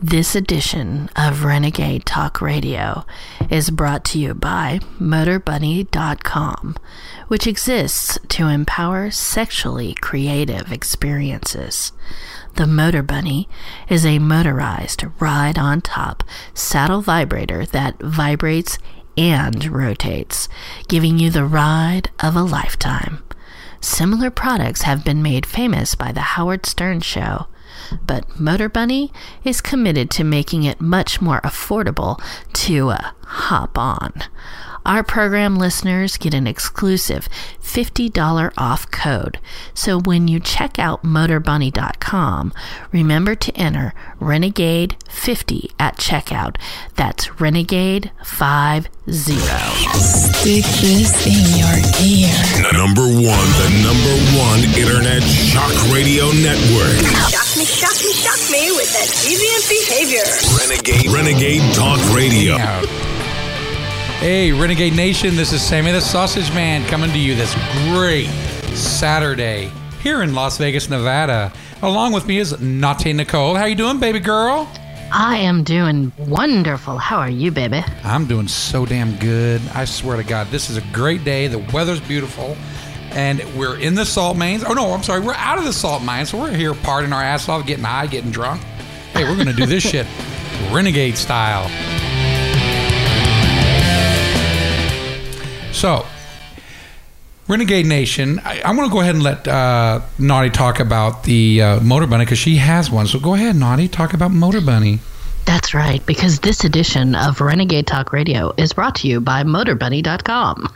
This edition of Renegade Talk Radio is brought to you by MotorBunny.com, which exists to empower sexually creative experiences. The Motor Bunny is a motorized ride on top saddle vibrator that vibrates and rotates, giving you the ride of a lifetime. Similar products have been made famous by The Howard Stern Show, but Motor Bunny is committed to making it much more affordable to uh, hop on. Our program listeners get an exclusive $50 off code. So when you check out motorbunny.com, remember to enter Renegade50 at checkout. That's Renegade50. Stick this in your ear. Number one, the number one internet shock radio network. Shock me, shock me, shock me with that deviant behavior. Renegade, Renegade Talk Radio. Hey, Renegade Nation, this is Sammy the Sausage Man coming to you this great Saturday here in Las Vegas, Nevada. Along with me is Naughty Nicole. How you doing, baby girl? I am doing wonderful. How are you, baby? I'm doing so damn good. I swear to God, this is a great day. The weather's beautiful. And we're in the salt mines. Oh, no, I'm sorry. We're out of the salt mines. So we're here partying our ass off, getting high, getting drunk. Hey, we're going to do this shit renegade style. So, Renegade Nation, I, I'm going to go ahead and let uh, Naughty talk about the uh, Motor Bunny because she has one. So go ahead, Naughty, talk about Motor Bunny. That's right, because this edition of Renegade Talk Radio is brought to you by MotorBunny.com,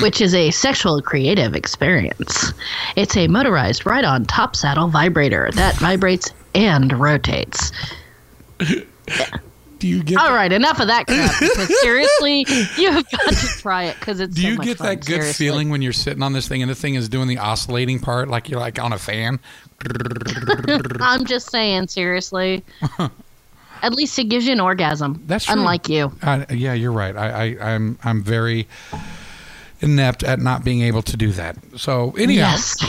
which is a sexual creative experience. It's a motorized ride on top saddle vibrator that vibrates and rotates. Do you get All right, enough of that crap. Because seriously, you've got to try it because it's Do so you get fun, that good seriously. feeling when you're sitting on this thing and the thing is doing the oscillating part, like you're like on a fan? I'm just saying, seriously. At least it gives you an orgasm. That's true. unlike you. Uh, yeah, you're right. I, I, I'm, I'm very inept at not being able to do that. So anyhow, Yes.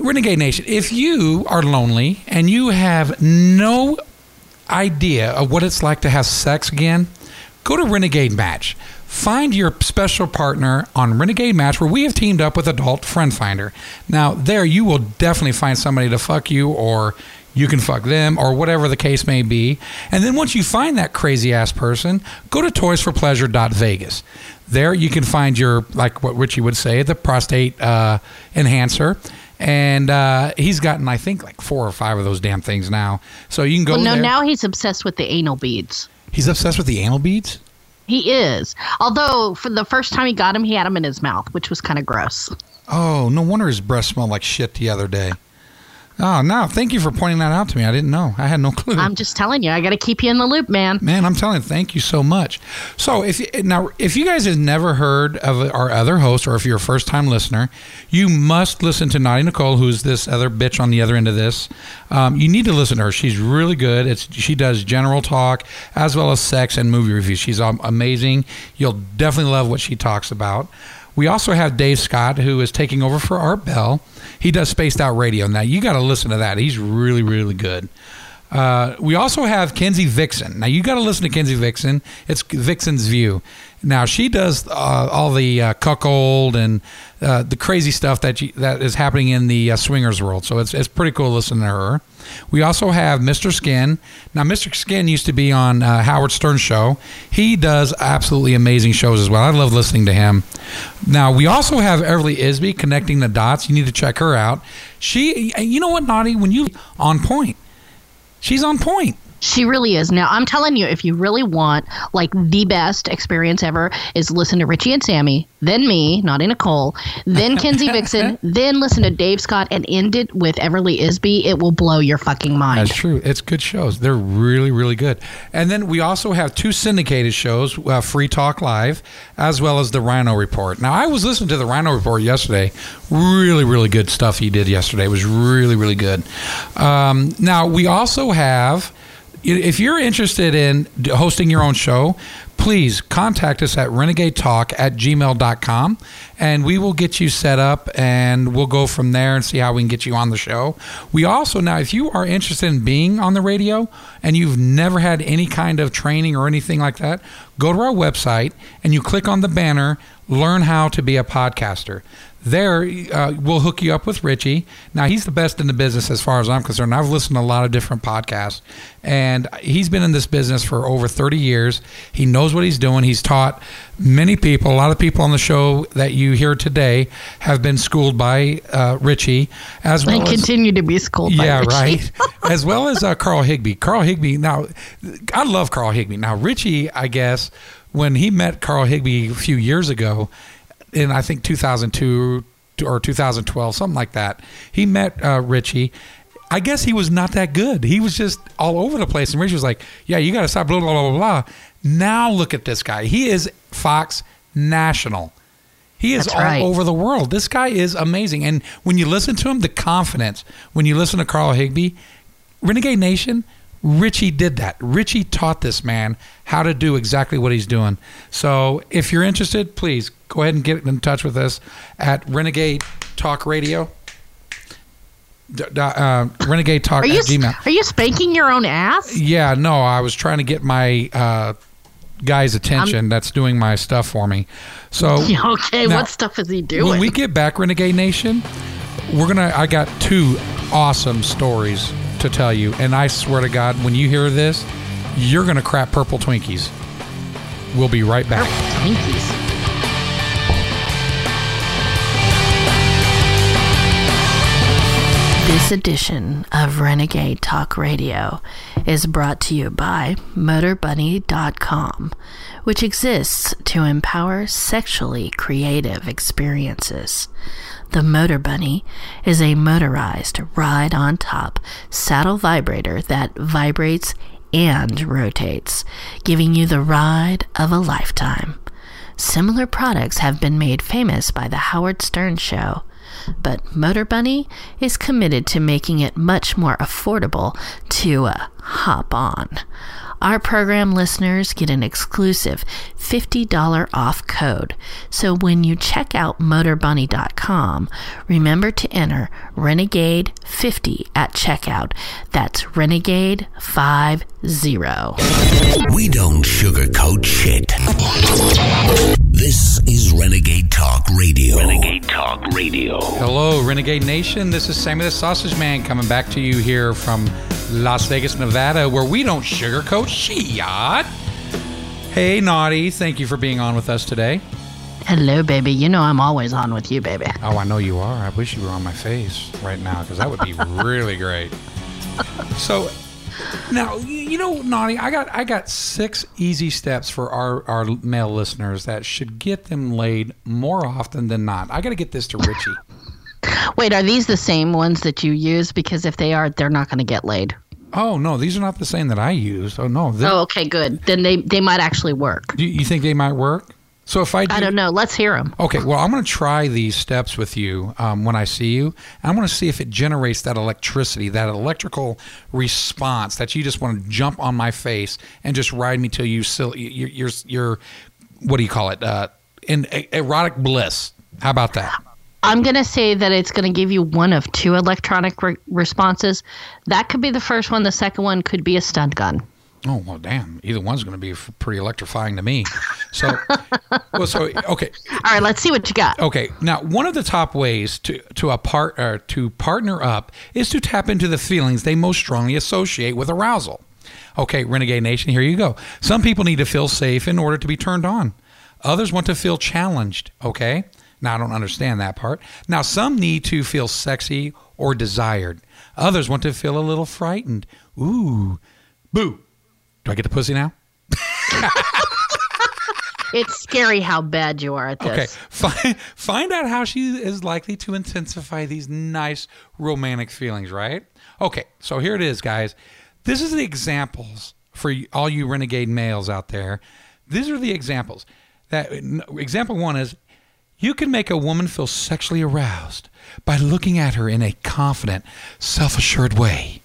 Renegade Nation, if you are lonely and you have no idea of what it's like to have sex again, go to Renegade Match. Find your special partner on Renegade Match, where we have teamed up with Adult Friend Finder. Now, there you will definitely find somebody to fuck you, or you can fuck them, or whatever the case may be. And then once you find that crazy ass person, go to toysforpleasure.vegas. There you can find your, like what Richie would say, the prostate uh, enhancer. And uh, he's gotten, I think, like four or five of those damn things now. So you can go Well, no, there. now he's obsessed with the anal beads. he's obsessed with the anal beads. He is. Although for the first time he got him, he had him in his mouth, which was kind of gross. Oh, no wonder his breath smelled like shit the other day. Oh, no. Thank you for pointing that out to me. I didn't know. I had no clue. I'm just telling you, I got to keep you in the loop, man. Man, I'm telling you, thank you so much. So, if now, if you guys have never heard of our other host, or if you're a first time listener, you must listen to Naughty Nicole, who's this other bitch on the other end of this. Um, you need to listen to her. She's really good. It's she does general talk as well as sex and movie reviews. She's um, amazing. You'll definitely love what she talks about. We also have Dave Scott, who is taking over for Art Bell. He does Spaced Out Radio. Now, you got to listen to that. He's really, really good. Uh, we also have Kenzie Vixen. Now you got to listen to Kenzie Vixen. It's Vixen's View. Now she does uh, all the uh, cuckold and uh, the crazy stuff that you, that is happening in the uh, swingers world. So it's it's pretty cool listening to her. We also have Mr. Skin. Now Mr. Skin used to be on Howard Stern show. He does absolutely amazing shows as well. I love listening to him. Now we also have Everly Isby connecting the dots. You need to check her out. She, you know what, Naughty, when you on point. She's on point. She really is. Now, I'm telling you, if you really want like the best experience ever, is listen to Richie and Sammy, then me, Naughty Nicole, then Kenzie Vixen, then listen to Dave Scott, and end it with Everly Isby. It will blow your fucking mind. That's true. It's good shows. They're really, really good. And then we also have two syndicated shows, uh, Free Talk Live, as well as the Rhino Report. Now, I was listening to the Rhino Report yesterday. Really, really good stuff he did yesterday. It was really, really good. Um, now, we also have, if you're interested in hosting your own show, please contact us at renegadetalk at gmail.com and we will get you set up and we'll go from there and see how we can get you on the show. We also, now, if you are interested in being on the radio and you've never had any kind of training or anything like that, go to our website and you click on the banner, Learn How to Be a Podcaster. There uh, we'll hook you up with richie. Now he's the best in the business as far as i'm concerned. I've listened to a lot of different podcasts. And he's been in this business for over 30 years. He knows what he's doing. He's taught many people a lot of people on the show that you hear today have been schooled by uh, richie as well and as, continue to be schooled by yeah Richie. right as well as uh, carl higbie carl higbie now i love carl higbie now richie i guess when he met carl higbie a few years ago in I think 2002 or 2012, something like that. He met uh, Richie. I guess he was not that good. He was just all over the place. And Richie was like, "Yeah, you got to stop." Blah blah blah blah blah. Now look at this guy. He is Fox National. He is That's all right. over the world. This guy is amazing. And when you listen to him, the confidence. When you listen to Carl Higbie, Renegade Nation, Richie did that. Richie taught this man how to do exactly what he's doing. So if you're interested, please go ahead and get in touch with us at Renegade Talk Radio. Uh, Renegade Talk Are you Gmail. are you spanking your own ass? Yeah, no, I was trying to get my uh, guy's attention that's doing my stuff for me. So Okay, Now, what stuff is he doing? when we get back, Renegade Nation, we're gonna. I got two awesome stories to tell you, and I swear to God, when you hear this, you're gonna crap purple Twinkies. We'll be right back. Twinkies. This edition of Renegade Talk Radio is brought to you by MotorBunny.com, which exists to empower sexually creative experiences. The Motor Bunny is a motorized ride on top saddle vibrator that vibrates and rotates, giving you the ride of a lifetime. Similar products have been made famous by The Howard Stern Show, but Motor Bunny is committed to making it much more affordable to uh, hop on. Our program listeners get an exclusive $50 off code. So when you check out motorbunny.com, remember to enter Renegade 50 at checkout. That's Renegade 50. We don't sugarcoat shit. This is Renegade Talk Radio. Renegade Talk Radio. Hello, Renegade Nation. This is Sammy the Sausage Man coming back to you here from Las Vegas, Nevada, where we don't sugarcoat shit. Hey, Naughty. Thank you for being on with us today. Hello, baby. You know I'm always on with you, baby. Oh, I know you are. I wish you were on my face right now because that would be really great. So, now you know, Naughty, I got I got six easy steps for our our male listeners that should get them laid more often than not. I got to get this to Richie. Wait, are these the same ones that you use? Because if they are, they're not going to get laid. Oh no, these are not the same that I use. Oh no, Oh, okay, good. Then they they might actually work. Do you you think they might work? So if I do, I don't know. Let's hear them. Okay, well, I'm going to try these steps with you um, when I see you. And I'm going to see if it generates that electricity, that electrical response that you just want to jump on my face and just ride me till you still you're you're, you're what do you call it? Uh, in erotic bliss. How about that? I'm going to say that it's going to give you one of two electronic re- responses. That could be the first one. The second one could be a stun gun. Oh well, damn! Either one's going to be pretty electrifying to me. So, well, so okay. All right, let's see what you got. Okay, now one of the top ways to to a part or to partner up is to tap into the feelings they most strongly associate with arousal. Okay, Renegade Nation, here you go. Some people need to feel safe in order to be turned on. Others want to feel challenged. Okay, now I don't understand that part. Now some need to feel sexy or desired. Others want to feel a little frightened. Ooh, boo. Do I get the pussy now? It's scary how bad you are at this. Okay, find, find out how she is likely to intensify these nice romantic feelings, right? Okay, so here it is, guys. This is the examples for all you renegade males out there. These are the examples. That example one is you can make a woman feel sexually aroused by looking at her in a confident, self-assured way.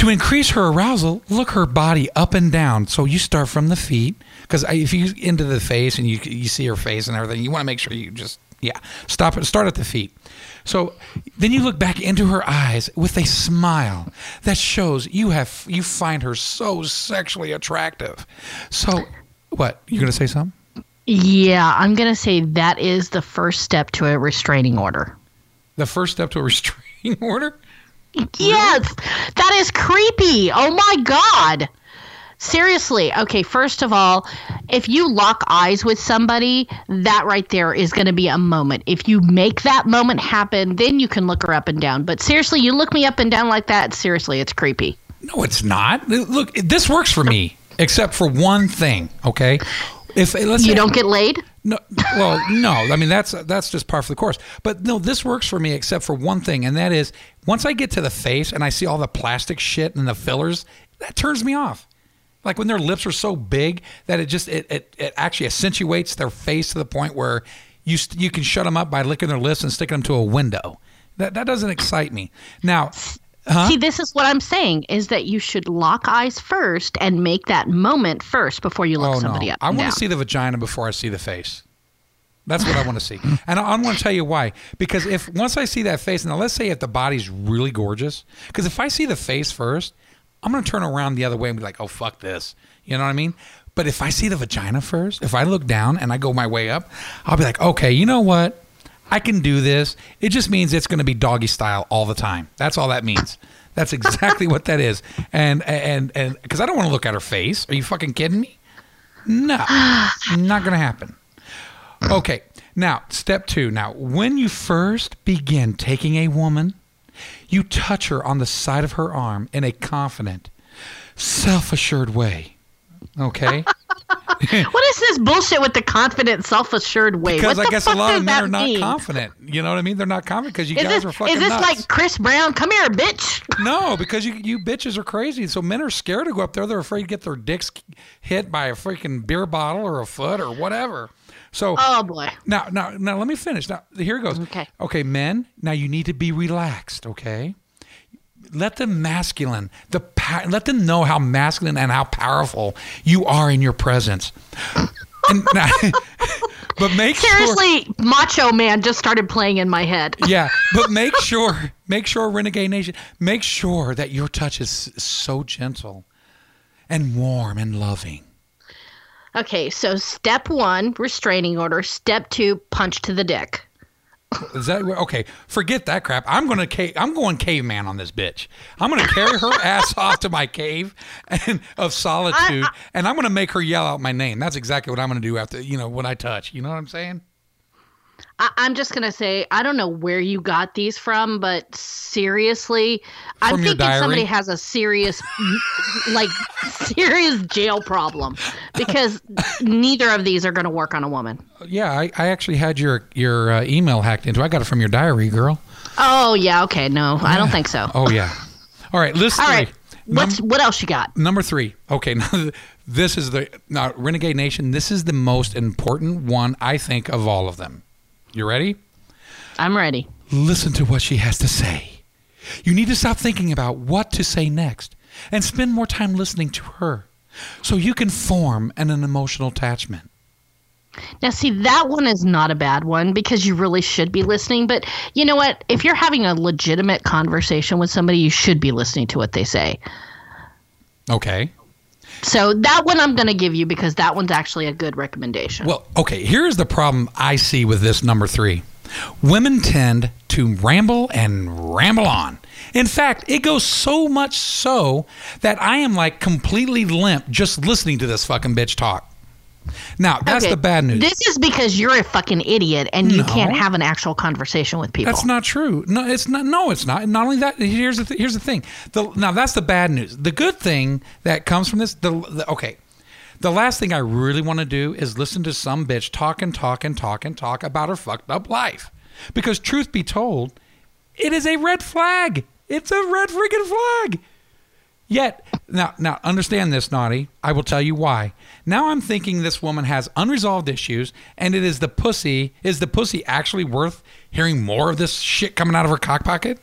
To increase her arousal, look her body up and down. So you start from the feet, because if you into the face and you you see her face and everything, you want to make sure you just yeah stop it. Start at the feet. So then you look back into her eyes with a smile that shows you have you find her so sexually attractive. So what you're gonna say something? Yeah, I'm going to say that is the first step to a restraining order. The first step to a restraining order. Yes, that is creepy. Oh my God. Seriously. Okay, first of all, if you lock eyes with somebody, that right there is going to be a moment. If you make that moment happen, then you can look her up and down. But seriously, you look me up and down like that, seriously, it's creepy. No, it's not. Look, this works for me, except for one thing. Okay, if let's You say- don't get laid? No, well, no. I mean, that's that's just par for the course. But no, this works for me except for one thing, and that is once I get to the face and I see all the plastic shit and the fillers, that turns me off. Like when their lips are so big that it just it it, it actually accentuates their face to the point where you you can shut them up by licking their lips and sticking them to a window. That that doesn't excite me. Now, huh? See, this is what I'm saying is that you should lock eyes first and make that moment first before you look oh somebody no, up. I want to see the vagina before I see the face. That's what I want to see, and I, I want to tell you why. Because if once I see that face, now let's say if the body's really gorgeous, because if I see the face first, I'm gonna turn around the other way and be like, "Oh fuck this," you know what I mean? But if I see the vagina first, if I look down and I go my way up, I'll be like, "Okay, you know what? I can do this." It just means it's gonna be doggy style all the time. That's all that means. That's exactly what that is. And and and because I don't want to look at her face. Are you fucking kidding me? No, not going to happen. Okay, now step two. Now, when you first begin taking a woman, you touch her on the side of her arm in a confident, self assured way. Okay? What is this bullshit with the confident, self-assured way? Because what I the guess fuck a lot of men are not mean? confident. You know what I mean? They're not confident because you Is guys this, are fucking is this nuts. like Chris Brown? Come here, bitch. No, because you you bitches are crazy. So men are scared to go up there. They're afraid to get their dicks hit by a freaking beer bottle or a foot or whatever. So Oh boy. now now now let me finish. Now here it goes. Okay. Okay, men. Now you need to be relaxed. Okay. Let the masculine, the let them know how masculine and how powerful you are in your presence. And but make sure. Seriously, Macho Man just started playing in my head. Yeah, but make sure, make sure, Renegade Nation, make sure that your touch is so gentle and warm and loving. Okay, so step one, restraining order. Step two, punch to the dick. Is that okay? Forget that crap. I'm gonna ca- I'm going caveman on this bitch. I'm gonna carry her ass off to my cave and of solitude, and I'm gonna make her yell out my name. That's exactly what I'm gonna do after you know when I touch. You know what I'm saying? I- I'm just gonna say I don't know where you got these from, but seriously, I'm From your thinking somebody has a serious, like, serious jail problem because neither of these are gonna work on a woman. Yeah, I, I actually had your your uh, email hacked into. I got it from your diary, girl. Oh yeah, okay, no, I don't think so. Oh yeah. All right, list All right, what's what else you got? Number three. Okay, now this is the now Renegade Nation. This is the most important one I think of all of them. You ready? I'm ready. Listen to what she has to say. You need to stop thinking about what to say next and spend more time listening to her, so you can form an, an emotional attachment. Now, see, that one is not a bad one because you really should be listening. But you know what? If you're having a legitimate conversation with somebody, you should be listening to what they say. Okay. So that one I'm going to give you because that one's actually a good recommendation. Well, okay, here's the problem I see with this number three. Women tend to ramble and ramble on. In fact, it goes so much so that I am like completely limp just listening to this fucking bitch talk. Now, that's Okay, the bad news. This is because you're a fucking idiot and you No. can't have an actual conversation with people. That's not true. No, it's not. No, it's not. Not only that. Here's the th- here's the thing. The, now that's the bad news. The good thing that comes from this. The, the okay. The last thing I really want to do is listen to some bitch talk and talk and talk and talk about her fucked up life. Because truth be told, it is a red flag. It's a red freaking flag. Yet, now, now understand this, Naughty. I will tell you why. Now I'm thinking this woman has unresolved issues, and it is the pussy. Is the pussy actually worth hearing more of this shit coming out of her cock pocket?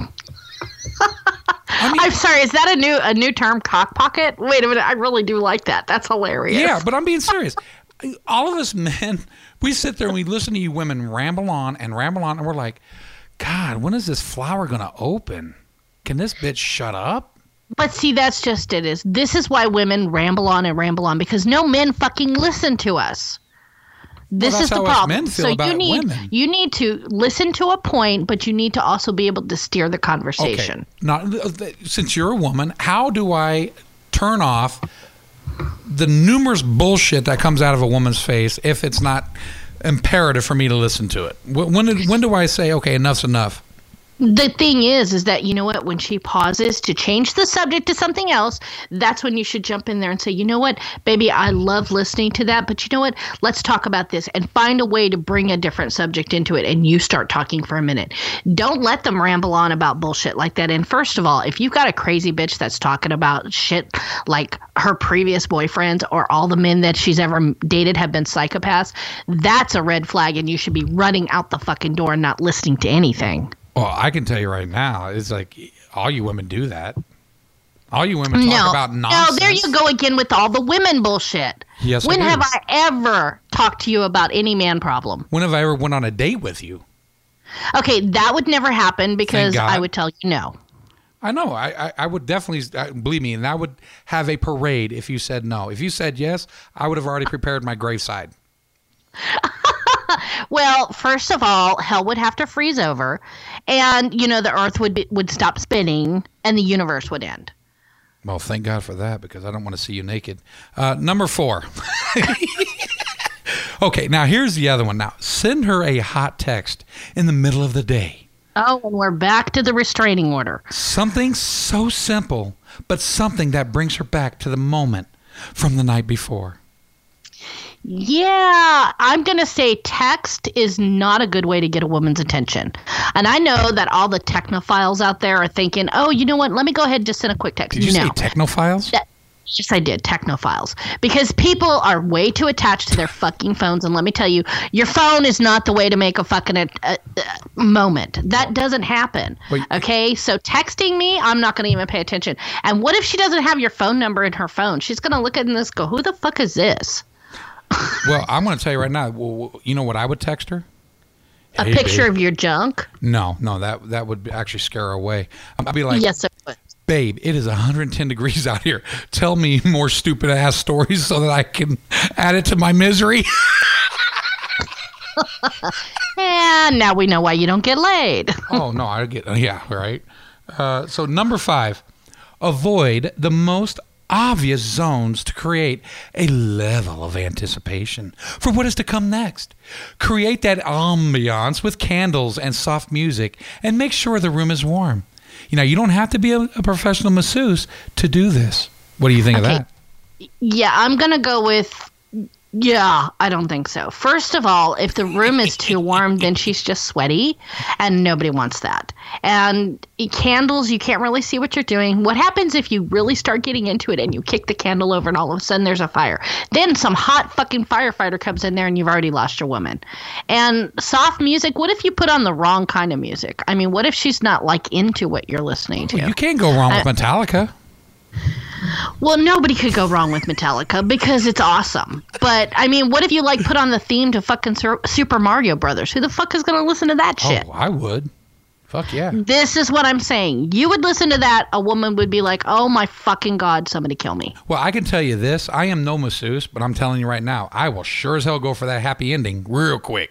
I mean, I'm sorry. Is that a new a new term? Cock pocket. Wait a minute. I really do like that. That's hilarious. Yeah, but I'm being serious. All of us men, we sit there and we listen to you women ramble on and ramble on, and we're like, God, when is this flower going to open? Can this bitch shut up? But see, that's just it. Is this is why women ramble on and ramble on because no men fucking listen to us. This that's is the problem. so you need women. you need to listen to a point, but you need to also be able to steer the conversation. Okay. Now, uh, since you're a woman, how do I turn off the numerous bullshit that comes out of a woman's face if it's not imperative for me to listen to it? Wh- When when do I say okay, enough's enough? The thing is, is that you know what? When she pauses to change the subject to something else, that's when you should jump in there and say, you know what, baby, I love listening to that, but you know what? Let's talk about this and find a way to bring a different subject into it. And you start talking for a minute. Don't let them ramble on about bullshit like that. And first of all, if you've got a crazy bitch that's talking about shit like her previous boyfriends or all the men that she's ever dated have been psychopaths, that's a red flag, and you should be running out the fucking door and not listening to anything. Well, I can tell you right now, it's like all you women do that. All you women talk no, about nonsense. No, there you go again with all the women bullshit. Yes, when have I ever talked to you about any man problem? When have I ever went on a date with you? Okay, that would never happen because I would tell you no. I know. I, I, I would definitely uh, believe me, and I would have a parade if you said no. If you said yes, I would have already prepared my graveside. Well, first of all, hell would have to freeze over, and you know the Earth would be, would stop spinning, and the universe would end. Well, thank God for that because I don't want to see you naked. Uh, number four. okay, now here's the other one. Now send her a hot text in the middle of the day. Oh, and we're back to the restraining order. Something so simple, but something that brings her back to the moment from the night before. Yeah, I'm going to say text is not a good way to get a woman's attention. And I know that all the technophiles out there are thinking, oh, you know what? Let me go ahead and just send a quick text. Did you no. say technophiles? That- Yes, I did. Technophiles. Because people are way too attached to their fucking phones. And let me tell you, your phone is not the way to make a fucking uh, uh, moment. That doesn't happen. Wait. Okay? So texting me, I'm not going to even pay attention. And what if she doesn't have your phone number in her phone? She's going to look at this go, who the fuck is this? Well, I'm going to tell you right now. Well, you know what I would text her? A Hey, picture babe. of your junk? No, no, that that would actually scare her away. I'd be like, yes, it would. babe, it is 110 degrees out here. Tell me more stupid ass stories so that I can add it to my misery. And now we know why you don't get laid. oh no, I get yeah, right. Uh, so number five, avoid the most obvious zones to create a level of anticipation for what is to come next. Create that ambiance with candles and soft music, and make sure the room is warm. You know, you don't have to be a, a professional masseuse to do this. What do you think Okay. of that? Yeah, I'm going to go with. Yeah, I don't think so. First of all, if the room is too warm, then she's just sweaty, and nobody wants that. And candles, you can't really see what you're doing. What happens if you really start getting into it and you kick the candle over and all of a sudden there's a fire? Then some hot fucking firefighter comes in there and you've already lost your woman. And soft music, what if you put on the wrong kind of music? I mean, what if she's not like into what you're listening to? You can't go wrong with uh, Metallica. Well, nobody could go wrong with Metallica because it's awesome. But I mean, what if you like put on the theme to fucking Super Mario Brothers? Who the fuck is going to listen to that oh, shit? Oh, I would. Fuck yeah. This is what I'm saying. You would listen to that, a woman would be like, "Oh my fucking god, somebody kill me." Well, I can tell you this. I am no masseuse, but I'm telling you right now, I will sure as hell go for that happy ending real quick.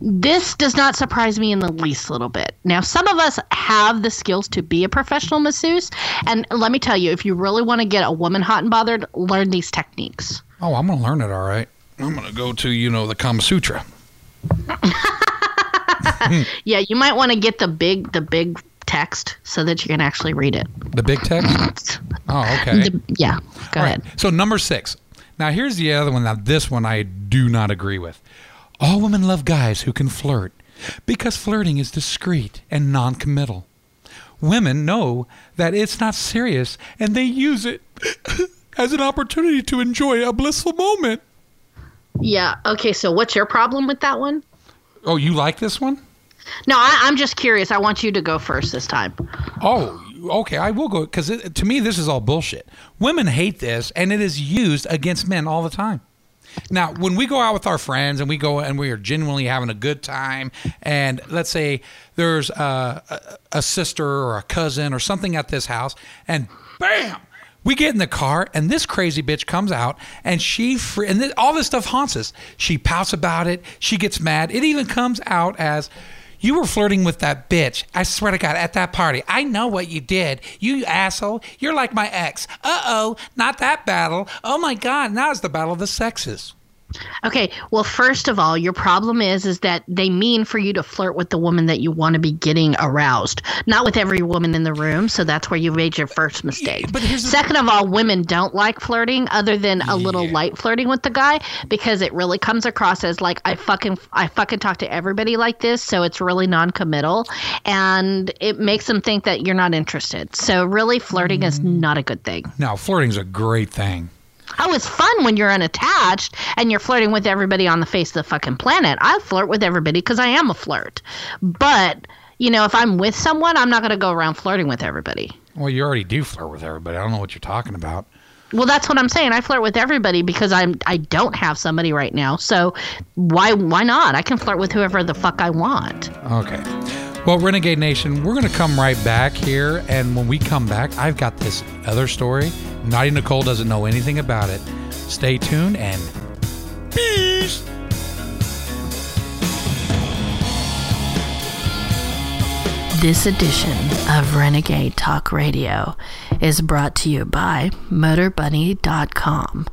This does not surprise me in the least little bit. Now, some of us have the skills to be a professional masseuse, and let me tell you, if you really want to get a woman hot and bothered, learn these techniques. Oh, I'm going to learn it all right. I'm going to go to, you know, the Kama Sutra. Yeah, you might want to get the big the big text so that you can actually read it. The big text? Oh, okay. The- yeah, go All ahead. right. So, number six. Now, here's the other one. Now, this one I do not agree with. All women love guys who can flirt because flirting is discreet and non committal. Women know that it's not serious and they use it as an opportunity to enjoy a blissful moment. Yeah. Okay. So, what's your problem with that one? Oh, you like this one? No, I, I'm just curious. I want you to go first this time. Oh, okay, I will go because to me this is all bullshit. Women hate this, and it is used against men all the time. Now, when we go out with our friends and we go and we are genuinely having a good time, and let's say there's a, a, a sister or a cousin or something at this house, and bam, we get in the car and this crazy bitch comes out and she and all this stuff haunts us. She pouts about it. She gets mad. It even comes out as you were flirting with that bitch. I swear to God, at that party. I know what you did. You asshole. You're like my ex. Uh oh, not that battle. Oh my God, now it's the battle of the sexes. Okay, well, first of all, your problem is is that they mean for you to flirt with the woman that you want to be getting aroused, not with every woman in the room. So that's where you made your first mistake. but here's the- Second of all, women don't like flirting, other than a little Yeah. light flirting with the guy, because it really comes across as like I fucking I fucking talk to everybody like this, so it's really non-committal, and it makes them think that you're not interested. So really, flirting is Mm. not a good thing. Now, flirting's a great thing. Oh, it's fun when you're unattached and you're flirting with everybody on the face of the fucking planet. I flirt with everybody because I am a flirt. But, you know, if I'm with someone, I'm not going to go around flirting with everybody. Well, you already do flirt with everybody. I don't know what you're talking about. Well, that's what I'm saying. I flirt with everybody because I'm I don't have somebody right now. So why why not? I can flirt with whoever the fuck I want. Okay. Well, Renegade Nation, we're going to come right back here. And when we come back, I've got this other story. Naughty Nicole doesn't know anything about it. Stay tuned and peace. This edition of Renegade Talk Radio is brought to you by MotorBunny.com,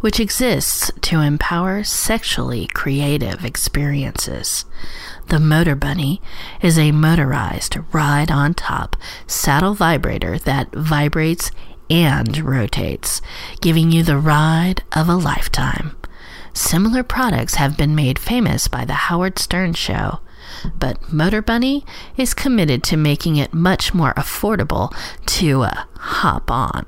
which exists to empower sexually creative experiences. The Motor Bunny is a motorized ride on top saddle vibrator that vibrates and rotates, giving you the ride of a lifetime. Similar products have been made famous by The Howard Stern Show, but Motor Bunny is committed to making it much more affordable to uh, hop on.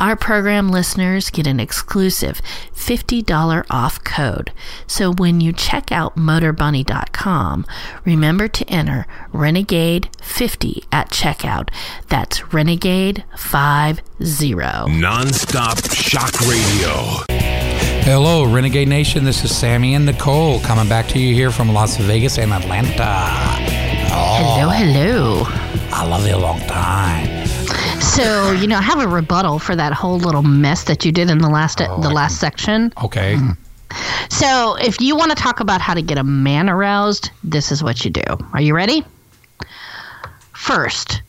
Our program listeners get an exclusive $50 off code. So when you check out motorbunny.com, remember to enter Renegade50 at checkout. That's Renegade50. Non-stop shock radio. Hello, Renegade Nation. This is Sammy and Nicole coming back to you here from Las Vegas and Atlanta. Oh. Hello, hello. I love you a long time. So, you know, I have a rebuttal for that whole little mess that you did in the last Oh, the I last section. Okay. Hmm. So, if you want to talk about how to get a man aroused, this is what you do. Are you ready? First,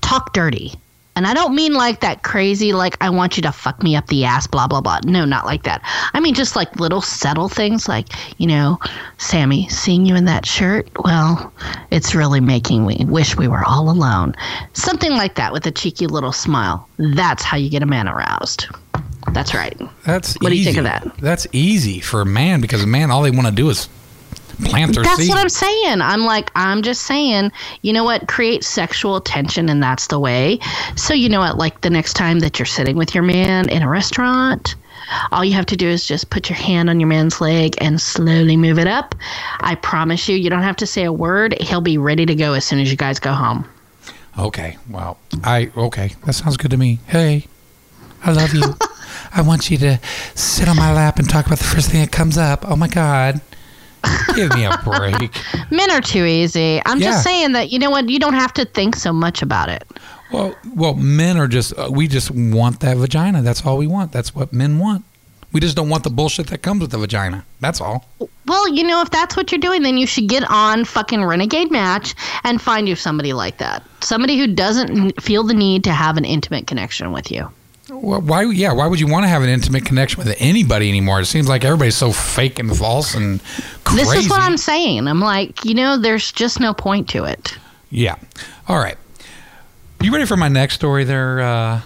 talk dirty. And I don't mean like that crazy, like, I want you to fuck me up the ass, blah, blah, blah. No, not like that. I mean just like little subtle things like, you know, Sammy, seeing you in that shirt, well, it's really making me wish we were all alone. Something like that with a cheeky little smile. That's how you get a man aroused. That's right. That's What do you think of that? That's easy for a man because a man, all they want to do is plant their That's seed. what I'm saying. I'm like, I'm just saying, you know what? Create sexual tension, and that's the way. So, you know what? Like the next time that you're sitting with your man in a restaurant, all you have to do is just put your hand on your man's leg and slowly move it up. I promise you, you don't have to say a word. He'll be ready to go as soon as you guys go home. Okay. Well, I okay. That sounds good to me. Hey, I love you. I want you to sit on my lap and talk about the first thing that comes up. Oh my God. Give me a break. Men are too easy. I'm Yeah. just saying that, you know what? You don't have to think so much about it. Well, well, men are just uh, we just want that vagina. That's all we want. That's what men want. We just don't want the bullshit that comes with the vagina. That's all. Well, you know, if that's what you're doing, then you should get on fucking Renegade Match and find you somebody like that. Somebody who doesn't feel the need to have an intimate connection with you. Well, why? Yeah, why would you want to have an intimate connection with anybody anymore? It seems like everybody's so fake and false and crazy. This is what I'm saying. I'm like, you know, there's just no point to it. Yeah. All right. You ready for my next story there? Uh,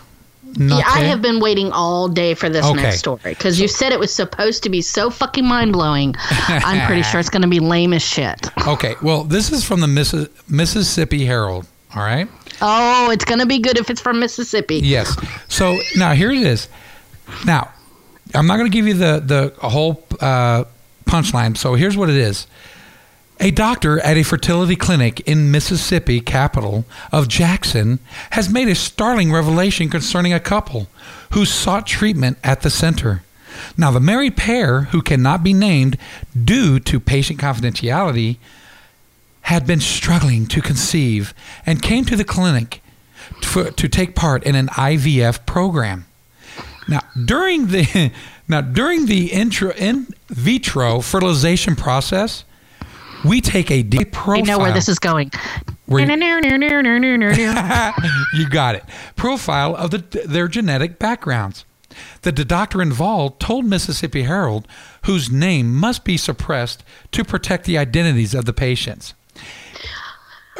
Yeah, I have been waiting all day for this Okay. next story because you said it was supposed to be so fucking mind blowing. I'm pretty sure it's going to be lame as shit. Okay. Well, this is from the Missi- Mississippi Herald. All right. Oh, it's going to be good if it's from Mississippi. Yes. So now here it is. Now, I'm not going to give you the the whole uh, punchline. So here's what it is. A doctor at a fertility clinic in Mississippi, capital of Jackson, has made a startling revelation concerning a couple who sought treatment at the center. Now, the married pair, who cannot be named due to patient confidentiality, had been struggling to conceive and came to the clinic to, to take part in an IVF program. Now, during the now during the intro, in vitro fertilization process, we take a deep I know where this is going. You- you got it. Profile of the, their genetic backgrounds. The doctor involved told Mississippi Herald, whose name must be suppressed to protect the identities of the patients.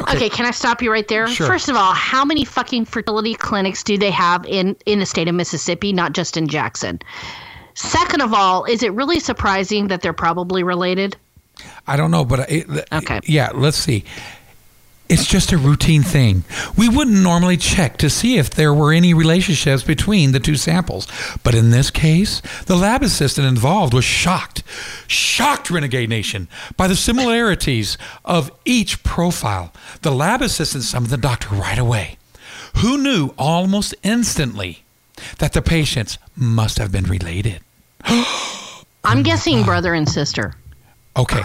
Okay. can I stop you right there? Sure. First of all, how many fucking fertility clinics do they have in in the state of Mississippi, not just in Jackson? Second of all, is it really surprising that they're probably related? I don't know, but it, Okay. yeah, let's see. It's just a routine thing. We wouldn't normally check to see if there were any relationships between the two samples. But in this case, the lab assistant involved was shocked, shocked, Renegade Nation, by the similarities of each profile. The lab assistant summoned the doctor right away, who knew almost instantly that the patients must have been related. I'm guessing brother and sister. Okay.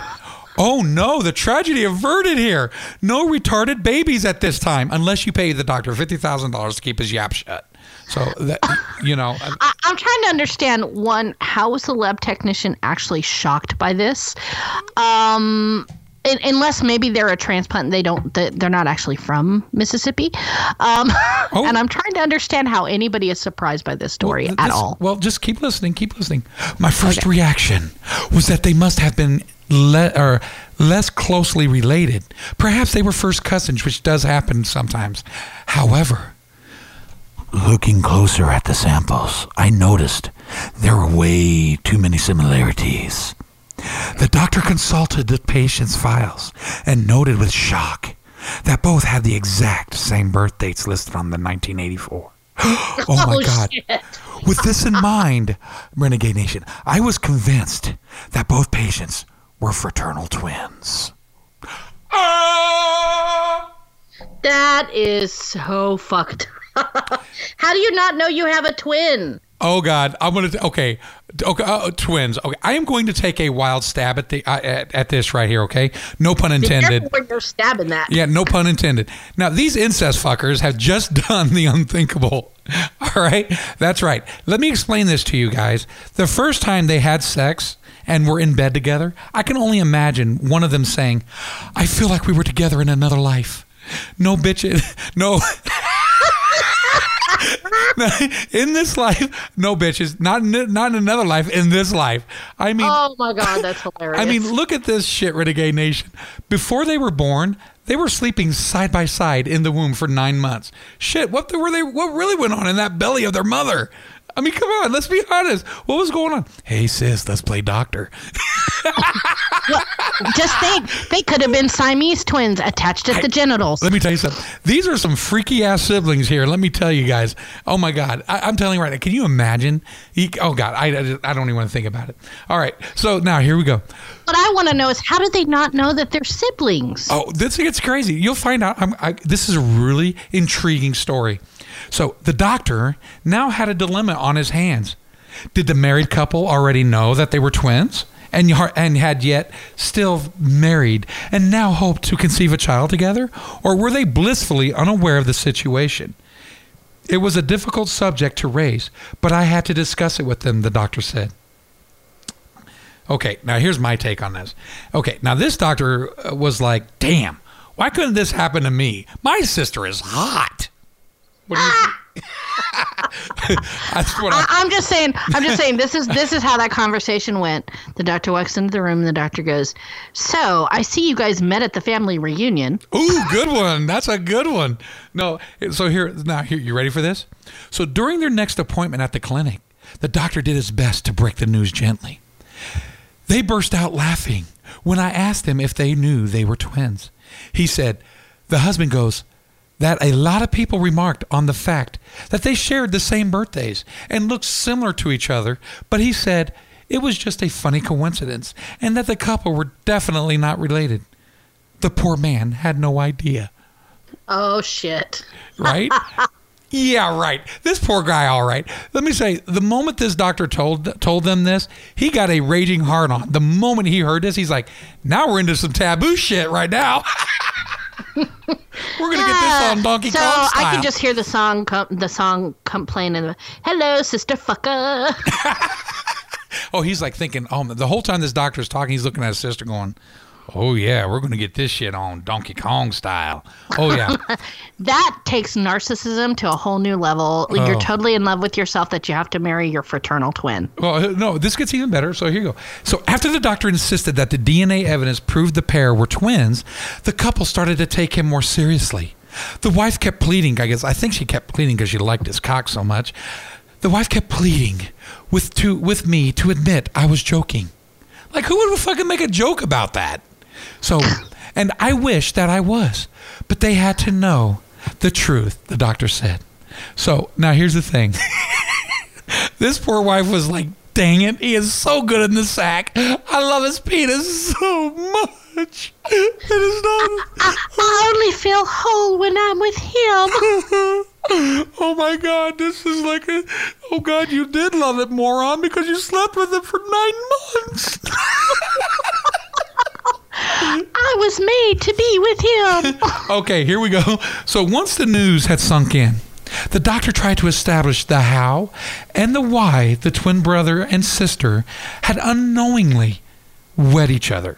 Oh no, the tragedy averted here. No retarded babies at this time, unless you pay the doctor fifty thousand dollars to keep his yap shut. So that you know, I, I'm trying to understand one, how was the lab technician actually shocked by this? Um, unless maybe they're a transplant, and they don't, they- they're not actually from Mississippi. Um, Oh. and I'm trying to understand how anybody is surprised by this story Well, at this- all. Well, just keep listening. Keep listening. My first reaction was that they must have been le- or less closely related. Perhaps they were first cousins, which does happen sometimes. However, looking closer at the samples, I noticed there were way too many similarities. The doctor consulted the patient's files and noted with shock that both had the exact same birth dates listed on the 1984. oh my Oh, God. With this in mind, Renegade Nation, I was convinced that both patients were fraternal twins. Ah! That is so fucked. how do you not know you have a twin? Oh God, I'm gonna. Okay, okay, uh, twins. Okay, I am going to take a wild stab at the uh, at, at this right here. Okay, no pun intended. when you're stabbing that. Yeah, no pun intended. Now, these incest fuckers have just done the unthinkable. All right? That's right. Let me explain this to you guys. The first time they had sex and we were in bed together, I can only imagine one of them saying, I feel like we were together in another life. No bitches. No. in this life, no bitches. Not in, not in another life. In this life, I mean, Oh my god, that's hilarious. I mean, look at this shit, Renegade Nation. Before they were born, they were sleeping side by side in the womb for nine months. Shit, what the, were they? What really went on in that belly of their mother? I mean, come on, let's be honest. What was going on? Hey, sis, let's play doctor. just think, they could have been Siamese twins attached at the genitals. Let me tell you something. These are some freaky ass siblings here. Let me tell you guys. Oh my God, I, I'm telling you right now. Can you imagine? You- oh God, I, I, I don't even want to think about it. All right, so now here we go. What I want to know is how did they not know that they're siblings? Oh, this gets crazy. You'll find out. I'm, I, this is a really intriguing story. So the doctor now had a dilemma on his hands. Did the married couple already know that they were twins and and had yet still married and now hoped to conceive a child together, or were they blissfully unaware of the situation? It was a difficult subject to raise, but I had to discuss it with them. The doctor said. Okay, now here's my take on this. Okay, now this doctor uh, was like, "Damn, why couldn't this happen to me? My sister is hot." What do you ah! what I, I'm just saying. I'm just saying. This is this is how that conversation went. The doctor walks into the room. and The doctor goes, "So I see you guys met at the family reunion. Ooh, good one. That's a good one. No, so here now here you ready for this? So during their next appointment at the clinic, the doctor did his best to break the news gently. They burst out laughing when I asked them if they knew they were twins. He said, the husband goes, that a lot of people remarked on the fact that they shared the same birthdays and looked similar to each other, but he said it was just a funny coincidence and that the couple were definitely not related. The poor man had no idea, Oh shit. right? yeah, right. This poor guy, all right. Let me say, the moment this doctor told told them this, he got a raging hard on. The moment he heard this, he's like, "Now we're into some taboo shit right now." we're gonna get this on Donkey so Kong style. I can just hear the song, com- the song complaining. Hello, sister fucker. Oh, he's like thinking, oh, the whole time this doctor's talking, he's looking at his sister going, oh, yeah, we're going to get this shit on Donkey Kong style. Oh, yeah. that takes narcissism to a whole new level. Oh. You're totally in love with yourself that you have to marry your fraternal twin. well, uh, no, this gets even better. So here you go. So after the doctor insisted that the DNA evidence proved the pair were twins, the couple started to take him more seriously. The wife kept pleading, I guess. I think she kept pleading because she liked his cock so much. The wife kept pleading with to with me to admit I was joking. Like who would fucking make a joke about that? So, and I wish that I was, but they had to know the truth. The doctor said. So now here's the thing. this poor wife was like, "Dang it, he is so good in the sack. I love his penis so much. It is not." I only feel whole when I'm with him. oh my god, this is like a. Oh god, you did love it, moron, because you slept with him for nine months. I was made to be with him. okay, here we go. So once the news had sunk in, the doctor tried to establish the how and the why the twin brother and sister had unknowingly wed each other.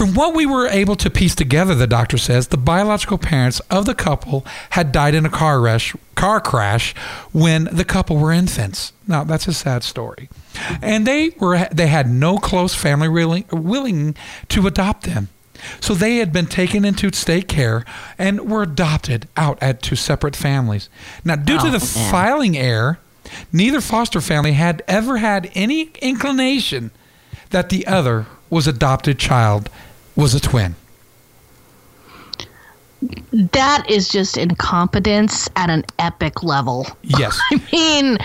From what we were able to piece together, the doctor says the biological parents of the couple had died in a car rush, car crash when the couple were infants. Now that's a sad story, and they were they had no close family willing, willing to adopt them. So they had been taken into state care and were adopted out at two separate families. Now, due to Oh, the man. filing error, neither foster family had ever had any inclination that the other was adopted child was a twin. that is just incompetence at an epic level. Yes. I mean,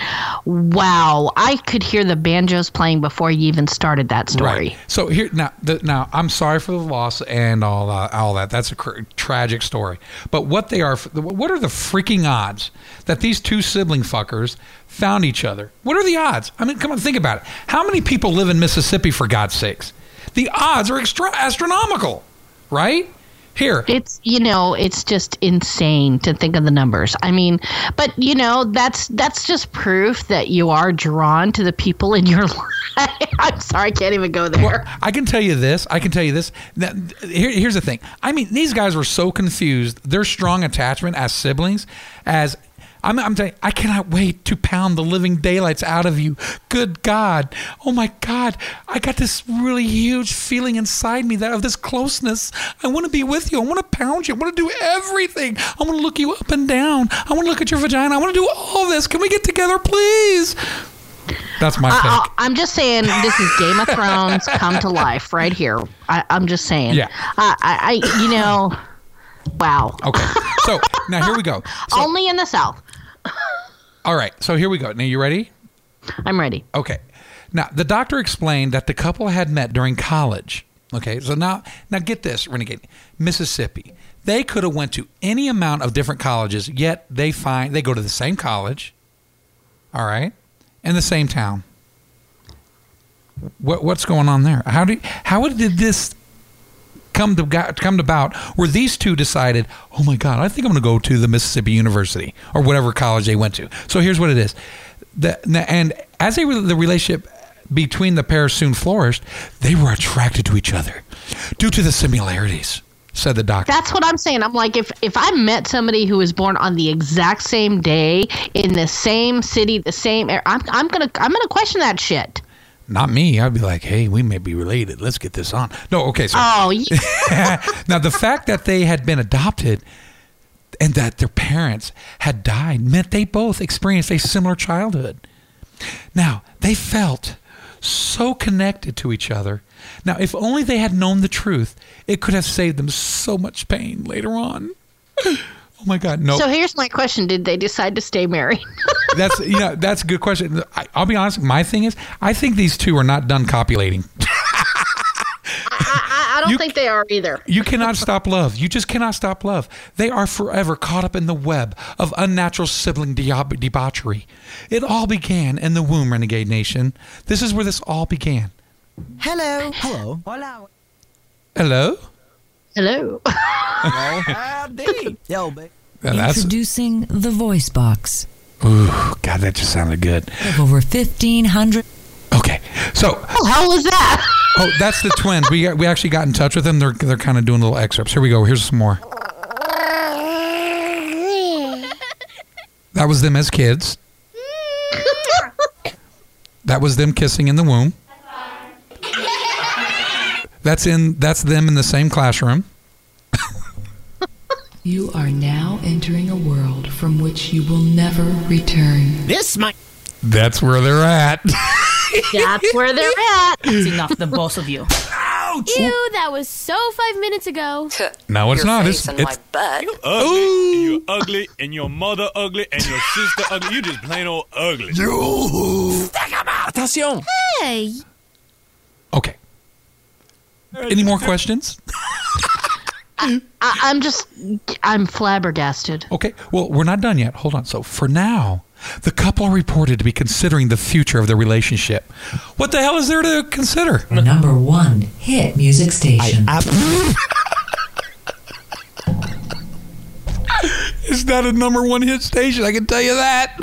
wow. I could hear the banjos playing before you even started that story. Right. So here now, the, now I'm sorry for the loss and all uh, all that. That's a cr- tragic story. But what they are, what are the freaking odds that these two sibling fuckers found each other? What are the odds? I mean, come on, think about it. How many people live in Mississippi for God's sakes? The odds are extra- astronomical, right? Here, It's you know, it's just insane to think of the numbers. I mean, but you know, that's that's just proof that you are drawn to the people in your life. I'm sorry, I can't even go there. Well, I can tell you this. I can tell you this. That, here, here's the thing. I mean, these guys were so confused. Their strong attachment as siblings, as I'm, I'm you, I cannot wait to pound the living daylights out of you. Good God. Oh my God. I got this really huge feeling inside me that of this closeness. I want to be with you. I want to pound you. I want to do everything. I want to look you up and down. I want to look at your vagina. I want to do all this. Can we get together, please? That's my uh, uh, I, am just saying, this is Game of Thrones come to life right here. I, I'm just saying. Yeah. I, I, I you know, wow. Okay. So now here we go. So, Only in the South. All right. So here we go. Now you ready? I'm ready. Okay. Now the doctor explained that the couple had met during college. Okay. So now now get this, Renegade. Mississippi. They could have went to any amount of different colleges, yet they find they go to the same college. All right. In the same town. What what's going on there? How did how did this come to come about where these two decided, oh my God, I think I'm going to go to the Mississippi University or whatever college they went to. So here's what it is, the, and as they, the relationship between the pair soon flourished, they were attracted to each other due to the similarities. Said the doctor. That's what I'm saying. I'm like, if if I met somebody who was born on the exact same day in the same city, the same, I'm I'm gonna I'm gonna question that shit. Not me. I'd be like, hey, we may be related. Let's get this on. No, okay. So Oh, yeah. now the fact that they had been adopted and that their parents had died meant they both experienced a similar childhood. Now, they felt so connected to each other. Now, if only they had known the truth, it could have saved them so much pain later on. Oh my God, no! So here's my question: Did they decide to stay married? that's you know that's a good question. I, I'll be honest. My thing is, I think these two are not done copulating. I, I don't You- think they are either. You cannot stop love. You just cannot stop love. They are forever caught up in the web of unnatural sibling de- debauchery. It all began in the womb, Renegade Nation. This is where this all began. Hello. Hello. Hola. Hello? Hello. Howdy. Yo, babe. That's, Introducing the voice box. ooh, God, that just sounded good. Over 1,500 Okay, so the hell was that? oh, that's the twins. We we actually got in touch with them. They're they're kind of doing little excerpts. Here we go. Here's some more. That was them as kids. That was them kissing in the womb. That's in that's them in the same classroom. You are now entering a world from which you will never return. This might. That's where they're at. That's where they're at. It's enough, the both of you. Ouch. Ew, that was so five minutes ago. no, it's not. It's, it's ugly, and you're ugly, and your mother ugly, and your sister ugly. You just plain old ugly. Attention. Hey, okay. Any more questions? I, I'm just, I'm flabbergasted. Okay. Well, we're not done yet. Hold on. So for now, the couple are reported to be considering the future of their relationship. What the hell is there to consider? Number one hit music station. It's not a number one hit station. I can tell you that.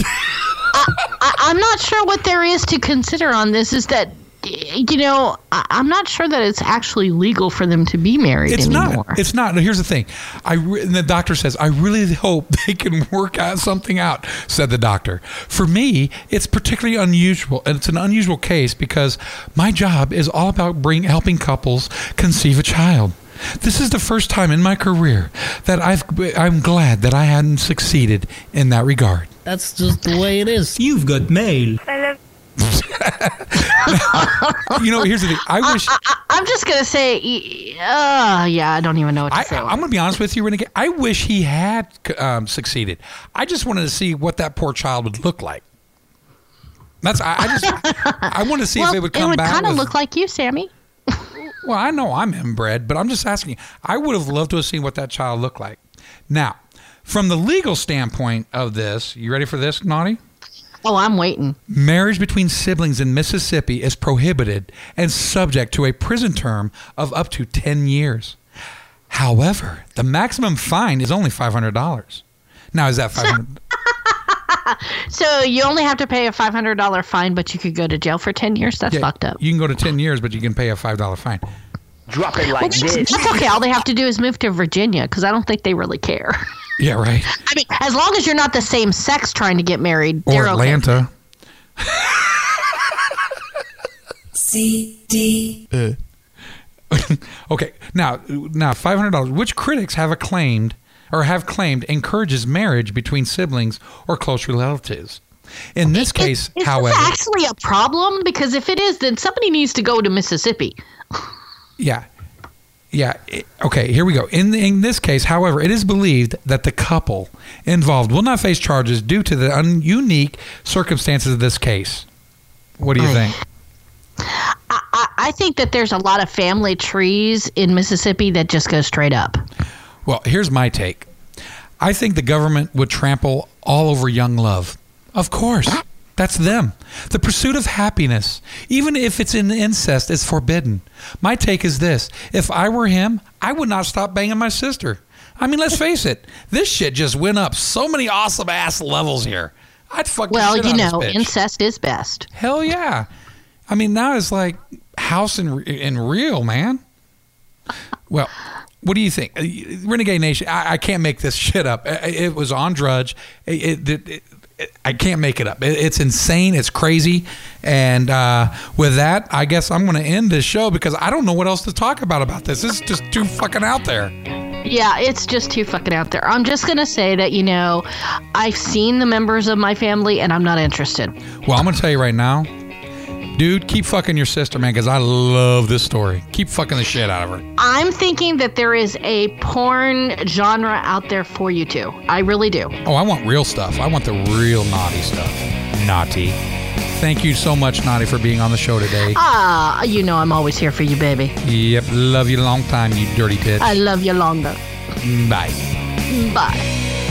I, I'm not sure what there is to consider on this. Is that, you know, I, I'm not sure that it's actually legal for them to be married It's anymore. not. It's not. Here's the thing. I re- and the doctor says I really hope they can work out something out. Said the doctor. For me, it's particularly unusual, and it's an unusual case because my job is all about bring helping couples conceive a child. This is the first time in my career that I've. I'm glad that I hadn't succeeded in that regard. That's just the way it is. You've got mail. You know, here's the thing. I wish. I, I'm just gonna say, uh, yeah, I don't even know what to I, say. I'm going to be honest with you, Renegade. I wish he had um, succeeded. I just wanted to see what that poor child would look like. That's I, I just I want to see well, if it would come back. kind of look like you, Sammy. well, I know I'm inbred, but I'm just asking. I would have loved to have seen what that child looked like. Now, from the legal standpoint of this, you ready for this, Naughty? Oh, I'm waiting. Marriage between siblings in Mississippi is prohibited and subject to a prison term of up to 10 years. However, the maximum fine is only $500. Now, is that 500 So you only have to pay a $500 fine, but you could go to jail for 10 years. That's Yeah, fucked up. You can go to 10 years, but you can pay a $5 fine. Drop it like Well, that's, that's okay. All they have to do is move to Virginia because I don't think they really care. Yeah, right. I mean, as long as you're not the same sex trying to get married, Or they're okay. Atlanta. C D uh, Okay, now now five hundred dollars, which critics have acclaimed or have claimed encourages marriage between siblings or close relatives. In this case, Is however, this actually a problem? Because if it is, then somebody needs to go to Mississippi. yeah, yeah. it- okay, here we go. In in this case, however, it is believed that the couple involved will not face charges due to the un- unique circumstances of this case. What do you think? I, I think that there's a lot of family trees in Mississippi that just go straight up. Well, here's my take. I think the government would trample all over young love. Of course. That's them. The pursuit of happiness, even if it's in incest, is forbidden. My take is this if I were him, I would not stop banging my sister. I mean, let's face it, this shit just went up so many awesome ass levels here. I'd fuck Well, you know, incest is best. Hell yeah. I mean, now it's like house and and real, man. Well, what do you think, Uh, Renegade Nation? I, I can't make this shit up. It, it was on Drudge. It, it, it, it- I can't make it up. It's insane. It's crazy. And uh, with that, I guess I'm going to end this show because I don't know what else to talk about about this. This is just too fucking out there. Yeah, it's just too fucking out there. I'm just gonna say that you know, I've seen the members of my family, and I'm not interested. Well, I'm going to tell you right now, dude, keep fucking your sister, man, because I love this story. Keep fucking the shit out of her. I'm thinking that there is a porn genre out there for you too. I really do. Oh, I want real stuff. I want the real naughty stuff. Naughty. Thank you so much, Naughty, for being on the show today. Ah, you know I'm always here for you, baby. Yep, love you long time, you dirty bitch. I love you longer. Bye. Bye.